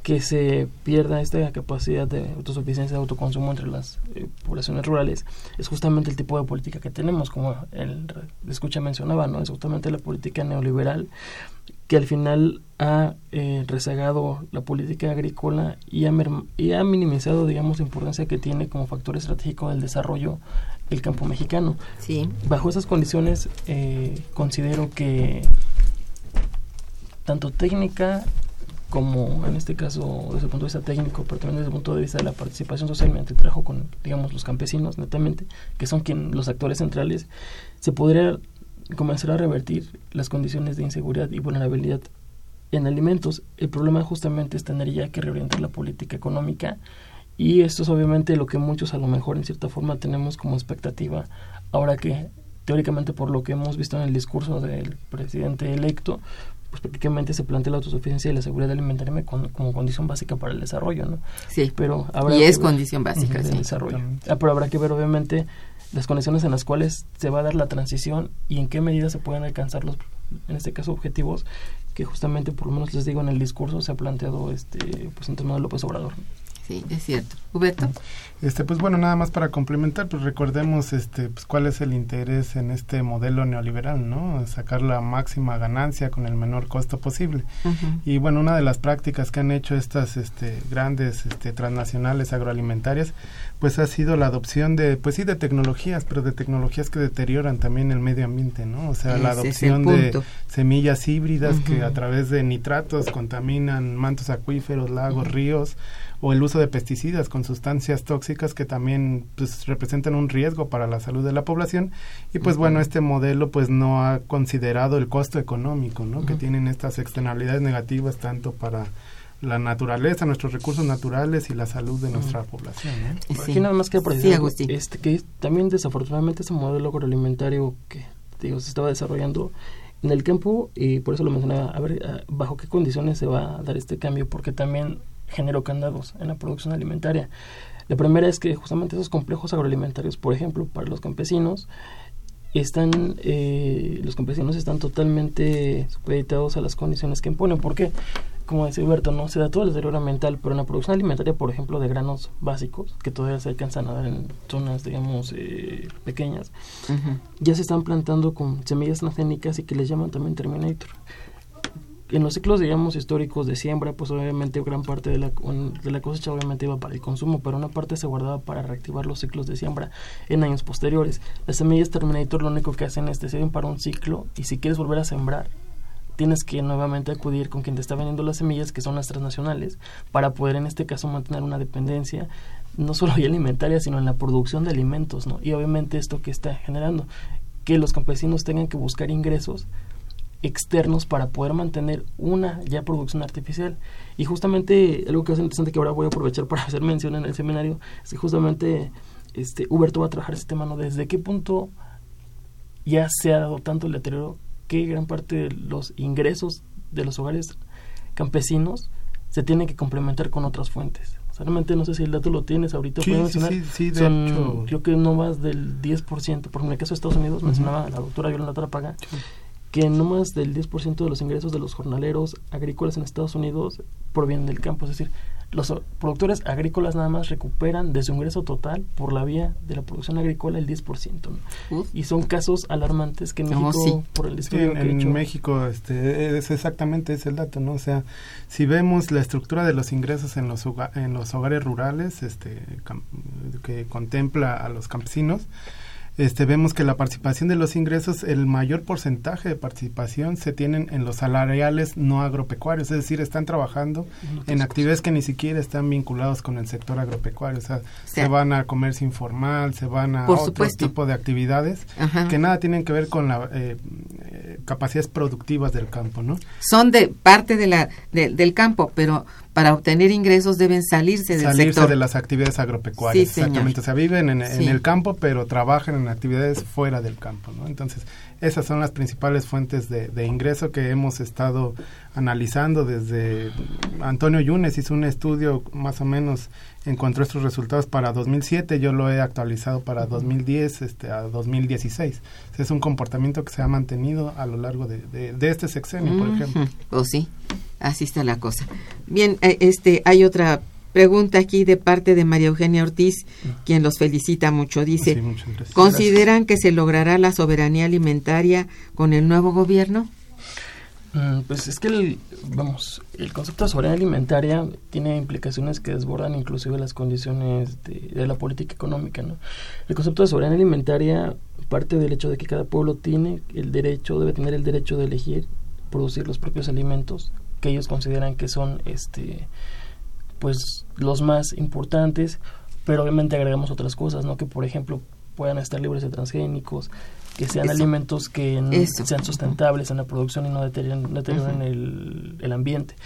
que se pierda esta capacidad de autosuficiencia, de autoconsumo entre las eh, poblaciones rurales, es justamente el tipo de política que tenemos, como el escucha mencionaba, ¿no? Es justamente la política neoliberal que al final ha eh, rezagado la política agrícola y ha, y ha minimizado, digamos, la importancia que tiene como factor estratégico del desarrollo del campo mexicano. Sí. Bajo esas condiciones, eh, considero que tanto técnica como en este caso desde el punto de vista técnico, pero también desde el punto de vista de la participación social mediante trabajo con, digamos, los campesinos, netamente, que son quien, los actores centrales, se podría comenzar a revertir las condiciones de inseguridad y vulnerabilidad en alimentos. El problema justamente es tener ya que reorientar la política económica y esto es obviamente lo que muchos a lo mejor en cierta forma tenemos como expectativa ahora que teóricamente por lo que hemos visto en el discurso del presidente electo, pues prácticamente se plantea la autosuficiencia y la seguridad alimentaria como, condición básica para el desarrollo, ¿no? Sí. Pero y es condición básica, del desarrollo. Ah, pero habrá que ver, obviamente, las condiciones en las cuales se va a dar la transición y en qué medida se pueden alcanzar los, en este caso, objetivos que justamente, por lo menos les digo, en el discurso se ha planteado este pues en torno de López Obrador. Sí, es cierto. Huberto. Este, pues bueno, nada más para complementar, pues recordemos este, pues cuál es el interés en este modelo neoliberal, ¿no? Sacar la máxima ganancia con el menor costo posible. Y bueno, una de las prácticas que han hecho estas este, grandes este, transnacionales agroalimentarias, pues ha sido la adopción de, pues sí, de tecnologías, pero de tecnologías que deterioran también el medio ambiente, ¿no? O sea, la adopción de semillas híbridas que a través de nitratos contaminan mantos acuíferos, lagos, ríos, o el uso de pesticidas con sustancias tóxicas que también pues, representan un riesgo para la salud de la población. Y pues bueno este modelo pues no ha considerado el costo económico ¿no? que tienen estas externalidades negativas tanto para la naturaleza, nuestros recursos naturales y la salud de nuestra población. Aquí nada más que precisar este, que también desafortunadamente ese modelo agroalimentario que digo, se estaba desarrollando en el campo y por eso lo mencionaba, a ver bajo qué condiciones se va a dar este cambio, porque también generó candados en la producción alimentaria. La primera es que justamente esos complejos agroalimentarios, por ejemplo, para los campesinos, están eh, los campesinos están totalmente supeditados a las condiciones que imponen. ¿Por qué? Como decía Huberto, no se da todo el deterioro ambiental, pero en la producción alimentaria, por ejemplo, de granos básicos, que todavía se alcanzan a dar en zonas, digamos, eh, pequeñas, ya se están plantando con semillas transgénicas y que les llaman también Terminator en los ciclos, digamos, históricos de siembra, pues obviamente gran parte de la, de la cosecha obviamente iba para el consumo, pero una parte se guardaba para reactivar los ciclos de siembra en años posteriores. Las semillas Terminator lo único que hacen es te sirven para un ciclo y si quieres volver a sembrar, tienes que nuevamente acudir con quien te está vendiendo las semillas, que son las transnacionales, para poder en este caso mantener una dependencia no solo alimentaria, sino en la producción de alimentos, ¿no? Y obviamente esto que está generando, que los campesinos tengan que buscar ingresos externos para poder mantener una ya producción artificial. Y justamente algo que es interesante que ahora voy a aprovechar para hacer mención en el seminario es que justamente este Huberto va a trabajar este tema, ¿no? ¿Desde qué punto ya se ha dado tanto el deterioro que gran parte de los ingresos de los hogares campesinos se tienen que complementar con otras fuentes? Solamente no sé si el dato lo tienes ahorita. Sí, sí, sí, de hecho. Creo que no más del 10%. Por ejemplo, en el caso de Estados Unidos, mencionaba la doctora Yolanda Tarapaga, que no más del 10% de los ingresos de los jornaleros agrícolas en Estados Unidos provienen del campo. Es decir, los productores agrícolas nada más recuperan de su ingreso total por la vía de la producción agrícola el 10%. Y son casos alarmantes que en México, por el estudio en, México este, es exactamente ese el dato, ¿no? O sea, si vemos la estructura de los ingresos en los, en los hogares rurales este, que contempla a los campesinos, este, vemos que la participación de los ingresos, el mayor porcentaje de participación se tienen en los salariales no agropecuarios, es decir, están trabajando en actividades que ni siquiera están vinculados con el sector agropecuario, o sea, se van a comercio informal, se van a otro tipo de actividades que nada tienen que ver con las eh, eh, capacidades productivas del campo, ¿no? Son de parte de la del campo, pero para obtener ingresos deben salirse del salirse sector. de las actividades agropecuarias. Sí. Exactamente. O sea, viven en, en el campo, pero trabajan en actividades fuera del campo. ¿no? Entonces, esas son las principales fuentes de, de ingreso que hemos estado analizando desde Antonio Yunes hizo un estudio más o menos encontró estos resultados para 2007 yo lo he actualizado para 2010 este a 2016 es un comportamiento que se ha mantenido a lo largo de, de- de este sexenio por ejemplo. Pues sí, así está la cosa. Bien, eh, este, hay otra pregunta aquí de parte de María Eugenia Ortiz, quien los felicita mucho. Dice, Sí, muchas gracias. ¿consideran que se logrará la soberanía alimentaria con el nuevo gobierno? Mm, Pues es que, el, vamos, el concepto de soberanía alimentaria tiene implicaciones que desbordan inclusive las condiciones de, de la política económica, ¿no? El concepto de soberanía alimentaria parte del hecho de que cada pueblo tiene el derecho, debe tener el derecho de elegir producir los propios alimentos que ellos consideran que son, este, pues, los más importantes, pero obviamente agregamos otras cosas, ¿no? Que, por ejemplo, puedan estar libres de transgénicos, que sean Eso. alimentos que Eso. sean sustentables en la producción y no deterioren, deterioren el, el ambiente.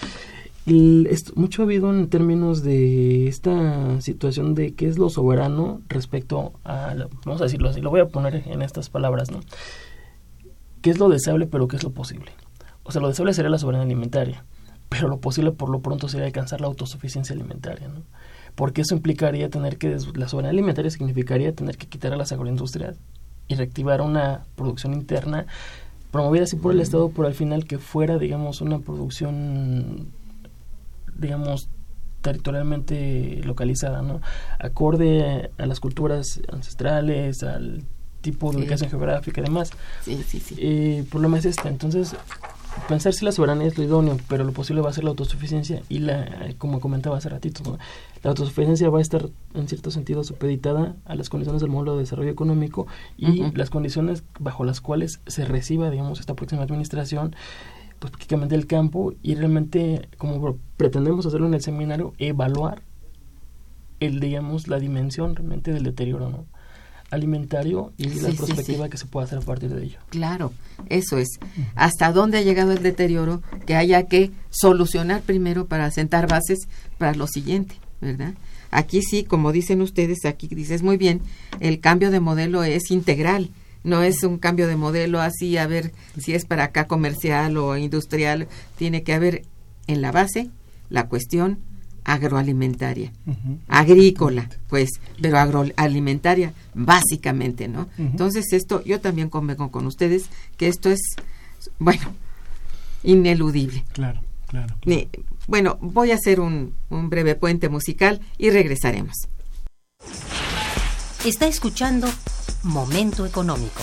El- esto- mucho ha habido en términos de esta situación de qué es lo soberano respecto a, la- vamos a decirlo así, lo voy a poner en estas palabras, ¿no? ¿Qué es lo deseable pero qué es lo posible? O sea, lo deseable sería la soberanía alimentaria, pero lo posible por lo pronto sería alcanzar la autosuficiencia alimentaria, ¿no? Porque eso implicaría tener que, des- la soberanía alimentaria significaría tener que quitar a las agroindustrias y reactivar una producción interna promovida así por el Estado, pero al final que fuera, digamos, una producción, digamos, territorialmente localizada, ¿no? Acorde a las culturas ancestrales, al tipo de Sí. ubicación geográfica y demás. Sí, sí, sí. Eh, el problema es este, entonces pensar si la soberanía es lo idóneo, pero lo posible va a ser la autosuficiencia y la, como comentaba hace ratito, ¿no? la autosuficiencia va a estar en cierto sentido supeditada a las condiciones del modelo de desarrollo económico y las condiciones bajo las cuales se reciba, digamos, esta próxima administración, pues prácticamente el campo y realmente, como pretendemos hacerlo en el seminario, evaluar el, digamos, la dimensión realmente del deterioro, ¿no? Alimentario y Sí, la perspectiva sí. que se puede hacer a partir de ello. Claro, eso es. ¿Hasta dónde ha llegado el deterioro que haya que solucionar primero para sentar bases para lo siguiente, ¿verdad? Aquí sí, como dicen ustedes, aquí dices muy bien, el cambio de modelo es integral, no es un cambio de modelo así, a ver si es para acá comercial o industrial, tiene que haber en la base la cuestión agroalimentaria agrícola, pues, pero agroalimentaria, básicamente, ¿no? Entonces, esto, yo también convengo con ustedes que esto es, bueno, ineludible. claro claro, Bueno, voy a hacer un, un breve puente musical y regresaremos. Está escuchando Momento Económico.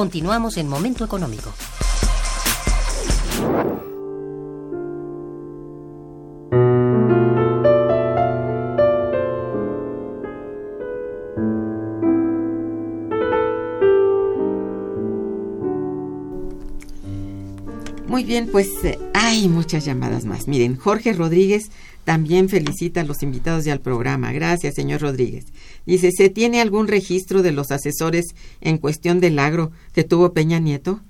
Continuamos en Momento Económico. Muy bien, pues eh, hay muchas llamadas más. Miren, Jorge Rodríguez también felicita a los invitados y al programa. Gracias, señor Rodríguez. Dice, ¿se tiene algún registro de los asesores en cuestión del agro que tuvo Peña Nieto?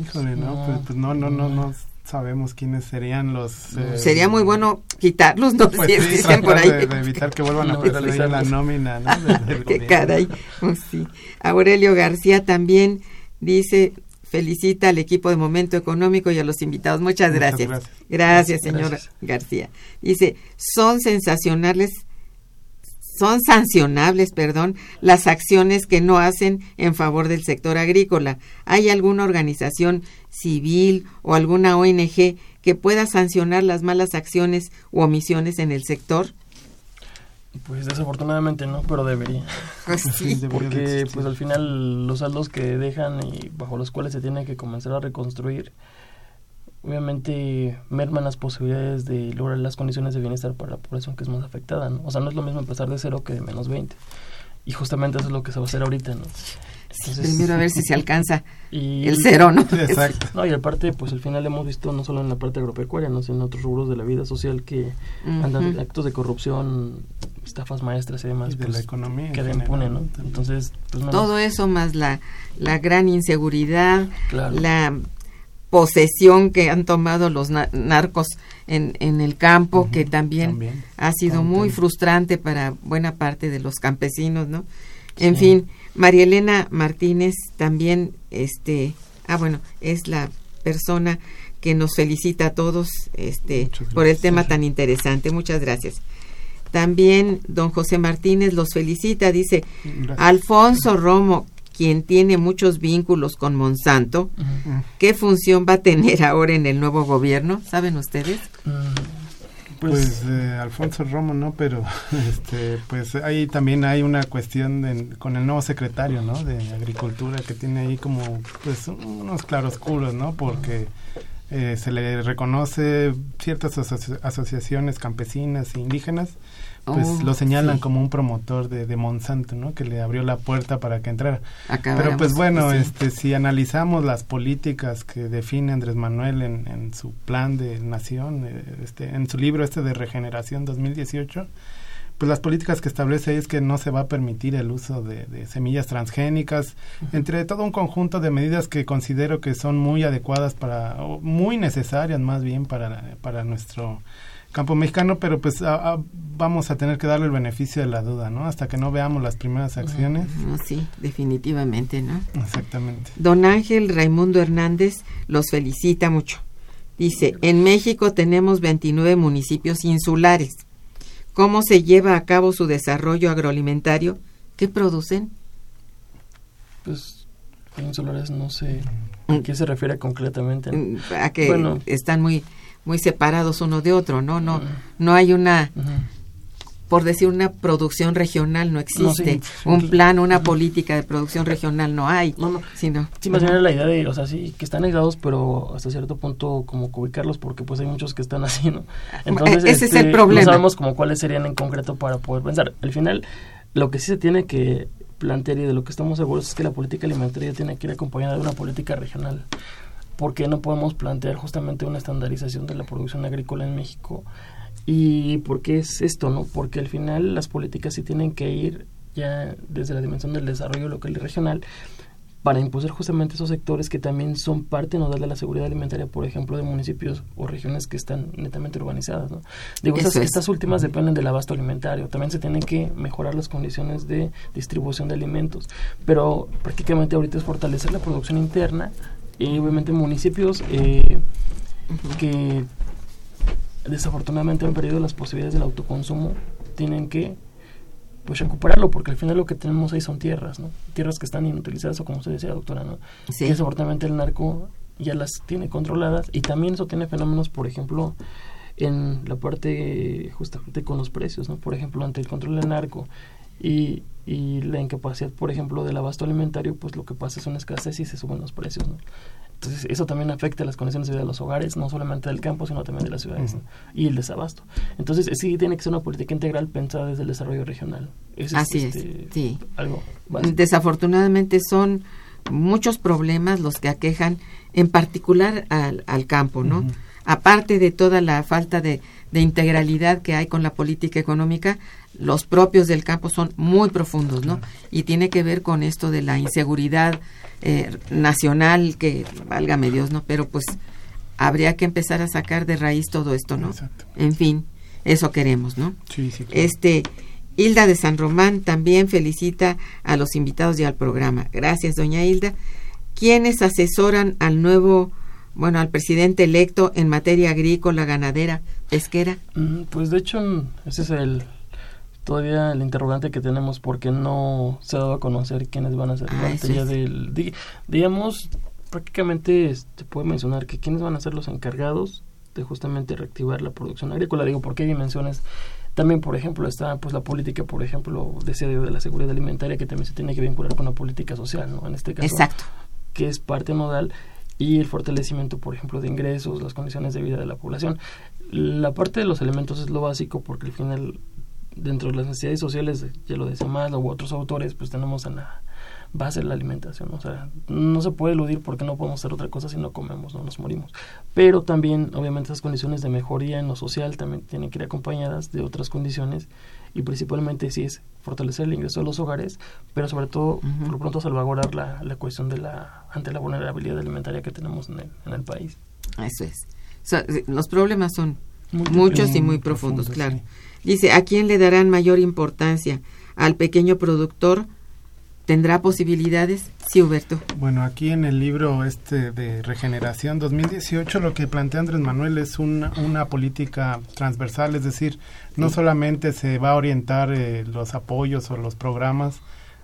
Híjole, no, pues, pues no, no, no, no sabemos quiénes serían los... eh, Sería muy bueno quitarlos, no pues si sí, dicen por ahí. De, de evitar que vuelvan a No, perder la nómina, ¿no? Qué caray. Oh, sí. Aurelio García también dice, felicita al equipo de Momento Económico y a los invitados. Muchas Muchas gracias. gracias. Gracias, señor Gracias. García. Dice, son sensacionales, son sancionables, perdón, las acciones que no hacen en favor del sector agrícola. ¿Hay alguna organización civil o alguna ONG que pueda sancionar las malas acciones u omisiones en el sector? Pues desafortunadamente no, pero debería. Pues Sí, sí. debería de Porque pues al final los saldos que dejan y bajo los cuales se tiene que comenzar a reconstruir, obviamente merman las posibilidades de lograr las condiciones de bienestar para la población que es más afectada, ¿no? O sea, no es lo mismo empezar de cero que de menos 20. Y justamente eso es lo que se va a hacer ahorita, ¿no? Entonces, Primero a ver si se alcanza y el cero, ¿no? Exacto. No, y aparte, pues al final hemos visto no solo en la parte agropecuaria, no sino en otros rubros de la vida social que andan actos de corrupción, estafas maestras y demás, Y de pues, la economía queda impune, ¿no? también. Entonces, pues Todo eso más la, la gran inseguridad, Claro. la posesión que han tomado los na- narcos en, en el campo, que también, también. ha sido muy frustrante para buena parte de los campesinos, ¿no? En Sí. fin, María Elena Martínez también, este, ah, bueno, es la persona que nos felicita a todos este, por el tema tan interesante. Muchas gracias. También don José Martínez los felicita, dice, Gracias. Alfonso Romo, quien tiene muchos vínculos con Monsanto. ¿qué función va a tener ahora en el nuevo gobierno? ¿Saben ustedes? Mm, Pues, pues, eh, Alfonso Romo, ¿no? Pero este, pues ahí también hay una cuestión con el nuevo secretario, ¿no? De Agricultura que tiene ahí como pues unos claroscuros, ¿no? Porque eh, se le reconoce ciertas asoci- asociaciones campesinas e indígenas, pues Oh, lo señalan sí. como un promotor de, de Monsanto, ¿no? Que le abrió la puerta para que entrara. Pero Acabáramos, pues bueno, sí. este, si analizamos las políticas que define Andrés Manuel en, en su plan de nación, eh, este, en su libro este de regeneración 2018, pues las políticas que establece es que no se va a permitir el uso de, de semillas transgénicas, entre todo un conjunto de medidas que considero que son muy adecuadas para, o muy necesarias más bien para, para nuestro campo mexicano, pero pues a- a- vamos a tener que darle el beneficio de la duda, ¿no? Hasta que no veamos las primeras acciones. No, sí, definitivamente, ¿no? Exactamente. Don Ángel Raimundo Hernández los felicita mucho. Dice, en México tenemos 29 municipios insulares. ¿Cómo se lleva a cabo su desarrollo agroalimentario? ¿Qué producen? pues, insulares no sé Mm. a qué se refiere concretamente. Mm, A que Bueno. están muy muy separados uno de otro, ¿no? No, no hay una, por decir una producción regional no existe, sí, un sí. plan, una política de producción regional no hay, No, no. sino Sí, más bien era la idea de, o sea, sí, que están aislados, pero hasta cierto punto como que ubicarlos porque pues hay muchos que están así, ¿no? este, ese es el problema. No sabemos como cuáles serían en concreto para poder pensar. Al final, lo que sí se tiene que plantear y de lo que estamos seguros es que la política alimentaria tiene que ir acompañada de una política regional. Porque no podemos plantear justamente una estandarización de la producción agrícola en México? ¿Y por qué es esto, no? Porque al final las políticas sí tienen que ir ya desde la dimensión del desarrollo local y regional para impulsar justamente esos sectores que también son parte nodal de la seguridad alimentaria, por ejemplo, de municipios o regiones que están netamente urbanizadas. ¿no? Digo, estas, es. estas últimas dependen del abasto alimentario. También se tienen que mejorar las condiciones de distribución de alimentos. Pero prácticamente ahorita es fortalecer la producción interna y obviamente municipios eh, que desafortunadamente han perdido las posibilidades del autoconsumo tienen que pues recuperarlo porque al final lo que tenemos ahí son tierras, ¿no? Tierras que están inutilizadas o como usted decía, doctora, ¿no? Sí. Que desafortunadamente el narco ya las tiene controladas y también eso tiene fenómenos, por ejemplo, en la parte justamente con los precios, ¿no? Por ejemplo, ante el control del narco y, y la incapacidad, por ejemplo, del abasto alimentario, pues lo que pasa es una escasez y se suben los precios, ¿no? Entonces, eso también afecta las condiciones de vida de los hogares, no solamente del campo, sino también de las ciudades y el desabasto. Entonces, sí tiene que ser una política integral pensada desde el desarrollo regional. Así es, es, este, sí. algo básico. Desafortunadamente son muchos problemas los que aquejan en particular al, al campo, ¿no? Aparte de toda la falta de, de integralidad que hay con la política económica, los propios del campo son muy profundos, ¿no? Y tiene que ver con esto de la inseguridad eh, nacional, que válgame Dios, ¿no? Pero pues habría que empezar a sacar de raíz todo esto, ¿no? Exacto. En fin, eso queremos, ¿no? Sí, sí, claro. Este, Hilda de San Román también felicita a los invitados y al programa. Gracias, doña Hilda. ¿Quiénes asesoran al nuevo, bueno, al presidente electo en materia agrícola, ganadera, pesquera? Mm, Pues de hecho, ese es el todavía el interrogante que tenemos porque no se ha dado a conocer quiénes van a ser Ah, es. del di- digamos prácticamente se puede mencionar que quiénes van a ser los encargados de justamente reactivar la producción agrícola digo porque hay dimensiones también por ejemplo está pues la política por ejemplo decía de la seguridad alimentaria que también se tiene que vincular con la política social no en este caso Exacto. que es parte nodal, y el fortalecimiento, por ejemplo, de ingresos, las condiciones de vida de la población. La parte de los elementos es lo básico porque al final, dentro de las necesidades sociales, ya lo decía más, u otros autores, pues tenemos en la base la alimentación. O sea, no se puede eludir porque no podemos hacer otra cosa si no comemos, no nos morimos. Pero también, obviamente, esas condiciones de mejoría en lo social también tienen que ir acompañadas de otras condiciones y principalmente sí es fortalecer el ingreso de los hogares, pero sobre todo, por lo pronto, salvaguardar la, la cuestión de la ante la vulnerabilidad alimentaria que tenemos en el, en el país. Eso es. So- los problemas son muchos y Muy profundos, claro. Dice, ¿a quién le darán mayor importancia? ¿Al pequeño productor? ¿Tendrá posibilidades? Sí, Huberto. Bueno, aquí en el libro este de Regeneración 2018 lo que plantea Andrés Manuel es una, una política transversal, es decir, no solamente se va a orientar eh, los apoyos o los programas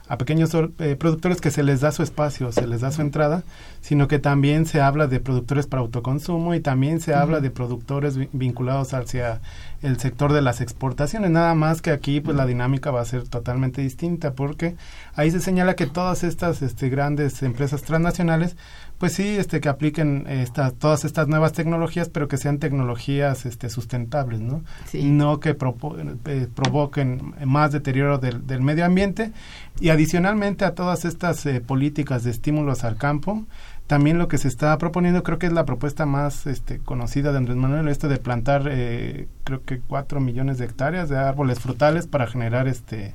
a pequeños eh, productores que se les da su espacio, se les da su entrada, sino que también se habla de productores para autoconsumo y también se habla de productores vi- vinculados hacia el sector de las exportaciones. Nada más que aquí pues la dinámica va a ser totalmente distinta porque ahí se señala que todas estas este, grandes empresas transnacionales pues sí, este, que apliquen estas, todas estas nuevas tecnologías, pero que sean tecnologías este, sustentables, ¿no? Sí. No que propo- eh, provoquen más deterioro del, del medio ambiente. Y adicionalmente a todas estas eh, políticas de estímulos al campo, también lo que se está proponiendo, creo que es la propuesta más este, conocida de Andrés Manuel, esto de plantar, eh, creo que cuatro millones de hectáreas de árboles frutales para generar este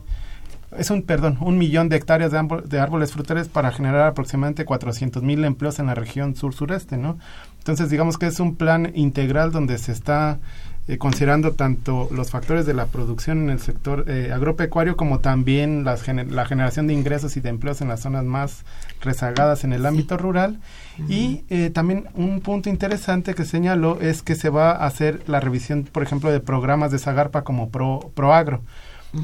es un, perdón, un millón de hectáreas de, árbol- de árboles frutales para generar aproximadamente 400 mil empleos en la región sur-sureste, ¿no? Entonces, digamos que es un plan integral donde se está eh, considerando tanto los factores de la producción en el sector eh, agropecuario como también las gener- la generación de ingresos y de empleos en las zonas más rezagadas en el ámbito rural. Y eh, también un punto interesante que señaló es que se va a hacer la revisión, por ejemplo, de programas de Zagarpa como Pro, Proagro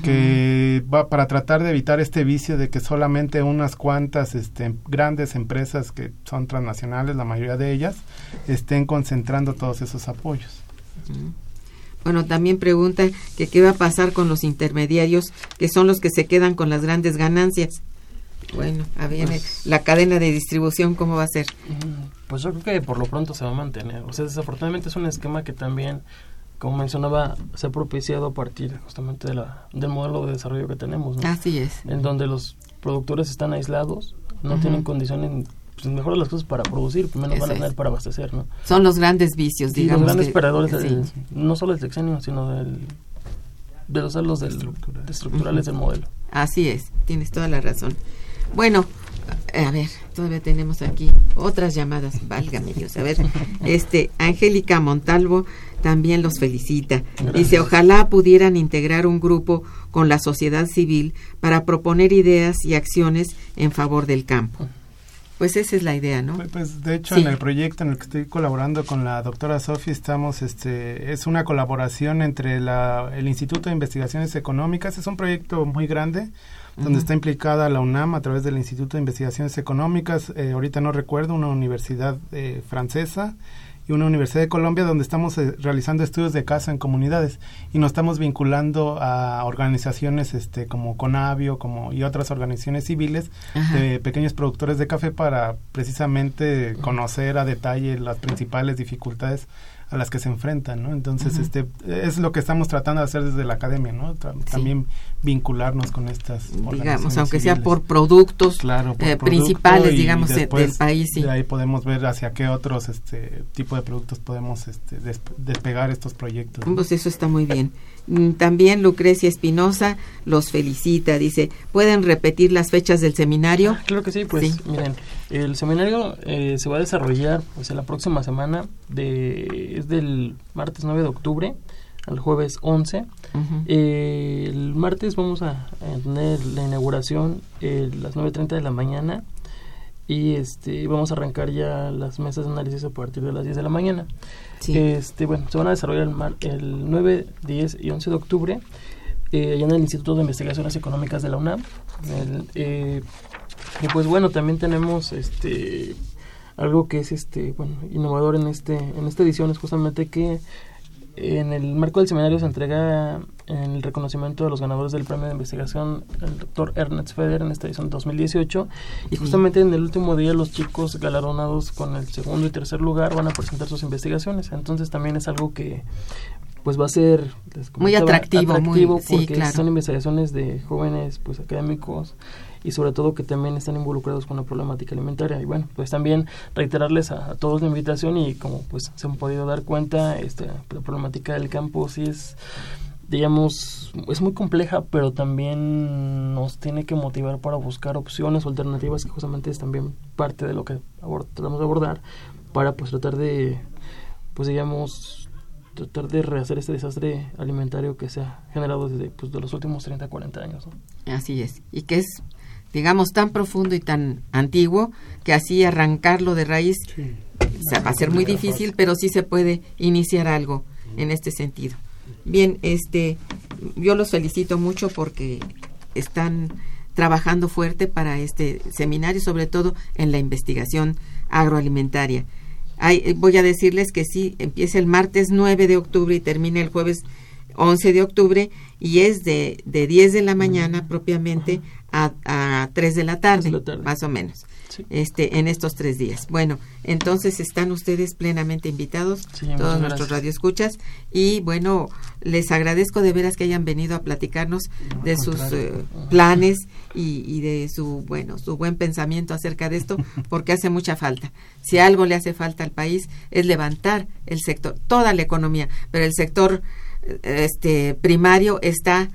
que va para tratar de evitar este vicio de que solamente unas cuantas este, grandes empresas que son transnacionales, la mayoría de ellas, estén concentrando todos esos apoyos. Bueno, también pregunta que qué va a pasar con los intermediarios, que son los que se quedan con las grandes ganancias. Bueno, a ver, Pues- la cadena de distribución, ¿cómo va a ser? Pues yo creo que por lo pronto se va a mantener. O sea, desafortunadamente es un esquema que también, como mencionaba, se ha propiciado a partir justamente de la, del modelo de desarrollo que tenemos, ¿no? Así es. en donde los productores están aislados, no tienen condiciones, pues mejoran las cosas para producir, menos van a tener es. para abastecer, ¿no? Son los grandes vicios, Y los digamos. grandes que- perdedores, sí. del- no solo del sexenio, sino del, de los celos del, Estructural. de estructurales del modelo. Así es, tienes toda la razón. Bueno, a ver, todavía tenemos aquí otras llamadas, válgame Dios. A ver, este, Angélica Montalvo también los felicita. Dice, ojalá pudieran integrar un grupo con la sociedad civil para proponer ideas y acciones en favor del campo. Pues esa es la idea, ¿no? Pues, Pues de hecho Sí. en el proyecto en el que estoy colaborando con la doctora Sofi estamos, este, es una colaboración entre la, el Instituto de Investigaciones Económicas, es un proyecto muy grande donde está implicada la UNAM a través del Instituto de Investigaciones Económicas, eh, ahorita no recuerdo, una universidad eh, francesa y una universidad de Colombia donde estamos eh, realizando estudios de caso en comunidades y nos estamos vinculando a organizaciones este como Conavio como y otras organizaciones civiles Ajá. de pequeños productores de café para precisamente conocer a detalle las principales dificultades a las que se enfrentan, ¿no? Entonces, este es lo que estamos tratando de hacer desde la academia, ¿no? También vincularnos con estas digamos, aunque sea por productos eh, principales, digamos, del país. Sí. De ahí podemos ver hacia qué otros este tipo de productos podemos este, despegar estos proyectos. Pues eso está muy bien. Mm, también Lucrecia Espinosa los felicita, dice, ¿pueden repetir las fechas del seminario? Ah, claro que sí, pues miren, el seminario eh, se va a desarrollar pues, en la próxima semana, de, es del martes 9 de octubre al jueves 11. Eh, el martes vamos a, tener la inauguración a las 9.30 de la mañana y este vamos a arrancar ya las mesas de análisis a partir de las 10 de la mañana. Este, bueno, se van a desarrollar el, el 9, 10 y 11 de octubre eh, allá en el Instituto de Investigaciones Económicas de la UNAM. Eh, y pues bueno, también tenemos este algo que es este bueno innovador en este en esta edición es justamente que en el marco del seminario se entrega el reconocimiento de los ganadores del premio de investigación el doctor Ernest Feder en esta edición 2018 y justamente en el último día los chicos galardonados con el segundo y tercer lugar van a presentar sus investigaciones. Entonces también es algo que pues va a ser muy atractivo, atractivo porque son investigaciones de jóvenes pues académicos y sobre todo que también están involucrados con la problemática alimentaria. Y bueno, pues también reiterarles a, todos la invitación y como pues se han podido dar cuenta, este, la problemática del campo sí es digamos, es muy compleja, pero también nos tiene que motivar para buscar opciones o alternativas, que justamente es también parte de lo que tratamos de abordar, para pues tratar de, pues digamos, tratar de rehacer este desastre alimentario que se ha generado desde pues, de los últimos 30, 40 años. Así es, y que es digamos, tan profundo y tan antiguo que así arrancarlo de raíz va a ser muy difícil, pero sí se puede iniciar algo en este sentido. Bien, este, yo los felicito mucho porque están trabajando fuerte para este seminario, sobre todo en la investigación agroalimentaria. voy a decirles que sí, empieza el martes 9 de octubre y termina el jueves 11 de octubre y es de, de 10 de la mañana propiamente a, a 3 de la tarde, más o menos, este, en estos tres días. Bueno, entonces están ustedes plenamente invitados, todos nuestros radioescuchas, y bueno, les agradezco de veras que hayan venido a platicarnos de sus eh, planes y, y, de su, bueno, su buen pensamiento acerca de esto, porque hace mucha falta. Si algo le hace falta al país es levantar el sector, toda la economía, pero el sector eh, este primario está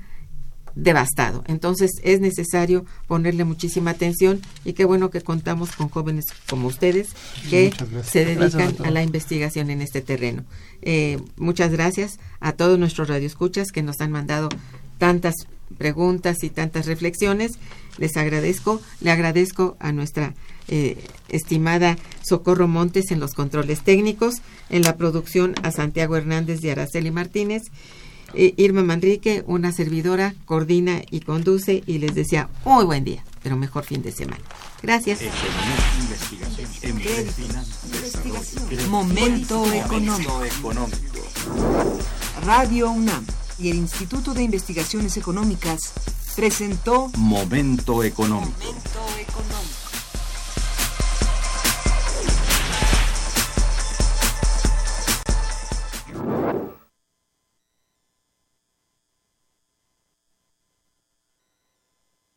devastado. Entonces es necesario ponerle muchísima atención y qué bueno que contamos con jóvenes como ustedes que se dedican a, la investigación en este terreno. Eh, muchas gracias a todos nuestros radioescuchas que nos han mandado tantas preguntas y tantas reflexiones. Les agradezco, le agradezco a nuestra eh, estimada Socorro Montes en los controles técnicos, en la producción a Santiago Hernández y Araceli Martínez Irma Manrique, una servidora, coordina y conduce y les decía muy buen día, pero mejor fin de semana. Gracias. Momento económico. Radio UNAM y el Instituto de Investigaciones Económicas presentó Momento económico. Momento económico.